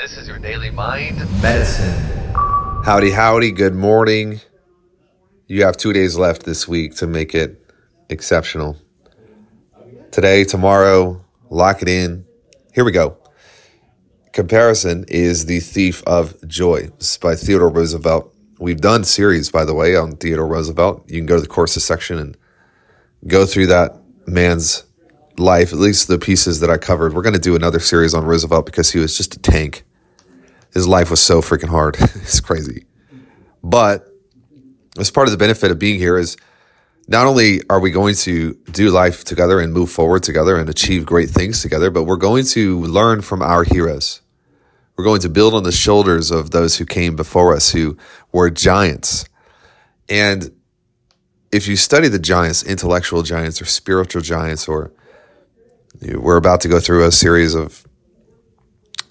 This is your daily mind medicine. Howdy, howdy. Good morning. You have two days left this week to make it exceptional. Today, tomorrow, lock it in. Here we go. Comparison is the thief of joy. Is by Theodore Roosevelt. We've done series, by the way, on Theodore Roosevelt. You can go to the courses section and go through that man's life, at least the pieces that I covered. We're going to do another series on Roosevelt because he was just a tank. His life was so freaking hard. it's crazy. But as part of the benefit of being here is not only are we going to do life together and move forward together and achieve great things together, but we're going to learn from our heroes. We're going to build on the shoulders of those who came before us, who were giants. And if you study the giants, intellectual giants or spiritual giants, or we're about to go through a series of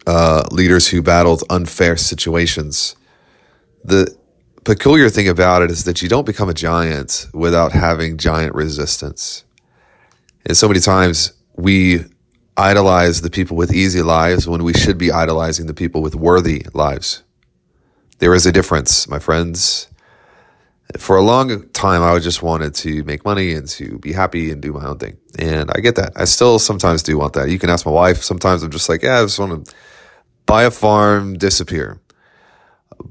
uh, leaders who battled unfair situations. The peculiar thing about it is that you don't become a giant without having giant resistance. And so many times we idolize the people with easy lives when we should be idolizing the people with worthy lives. There is a difference, my friends. For a long time, I just wanted to make money and to be happy and do my own thing. And I get that. I still sometimes do want that. You can ask my wife. Sometimes I'm just like, yeah, I just want to buy a farm, disappear.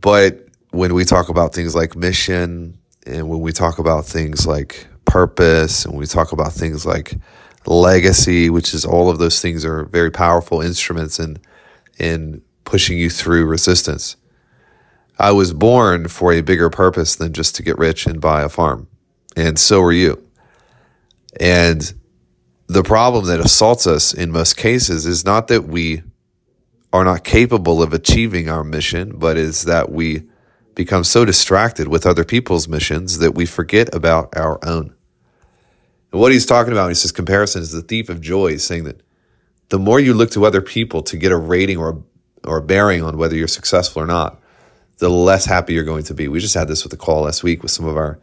But when we talk about things like mission and when we talk about things like purpose and we talk about things like legacy, which is all of those things are very powerful instruments in in pushing you through resistance. I was born for a bigger purpose than just to get rich and buy a farm. And so are you. And the problem that assaults us in most cases is not that we are not capable of achieving our mission, but is that we become so distracted with other people's missions that we forget about our own. And what he's talking about, he says comparison is the thief of joy, saying that the more you look to other people to get a rating or a, or a bearing on whether you're successful or not, the less happy you're going to be. We just had this with a call last week with some of our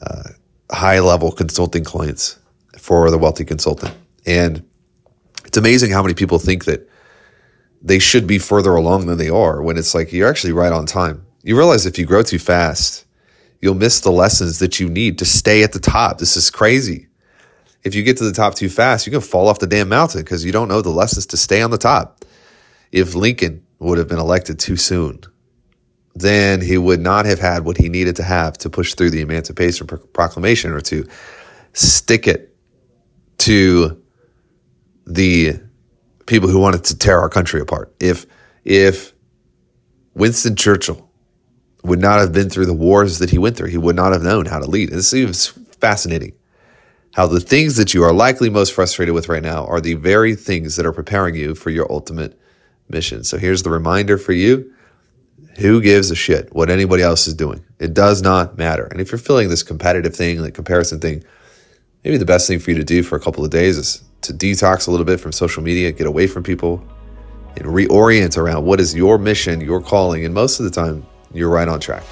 uh, high level consulting clients for the wealthy consultant. And it's amazing how many people think that they should be further along than they are when it's like you're actually right on time. You realize if you grow too fast, you'll miss the lessons that you need to stay at the top. This is crazy. If you get to the top too fast, you can fall off the damn mountain because you don't know the lessons to stay on the top. If Lincoln would have been elected too soon, then he would not have had what he needed to have to push through the Emancipation Proclamation or to stick it to the people who wanted to tear our country apart. If if Winston Churchill would not have been through the wars that he went through, he would not have known how to lead. And this is fascinating. How the things that you are likely most frustrated with right now are the very things that are preparing you for your ultimate mission. So here's the reminder for you. Who gives a shit what anybody else is doing? It does not matter. And if you're feeling this competitive thing, like comparison thing, maybe the best thing for you to do for a couple of days is to detox a little bit from social media, get away from people, and reorient around what is your mission, your calling. And most of the time, you're right on track.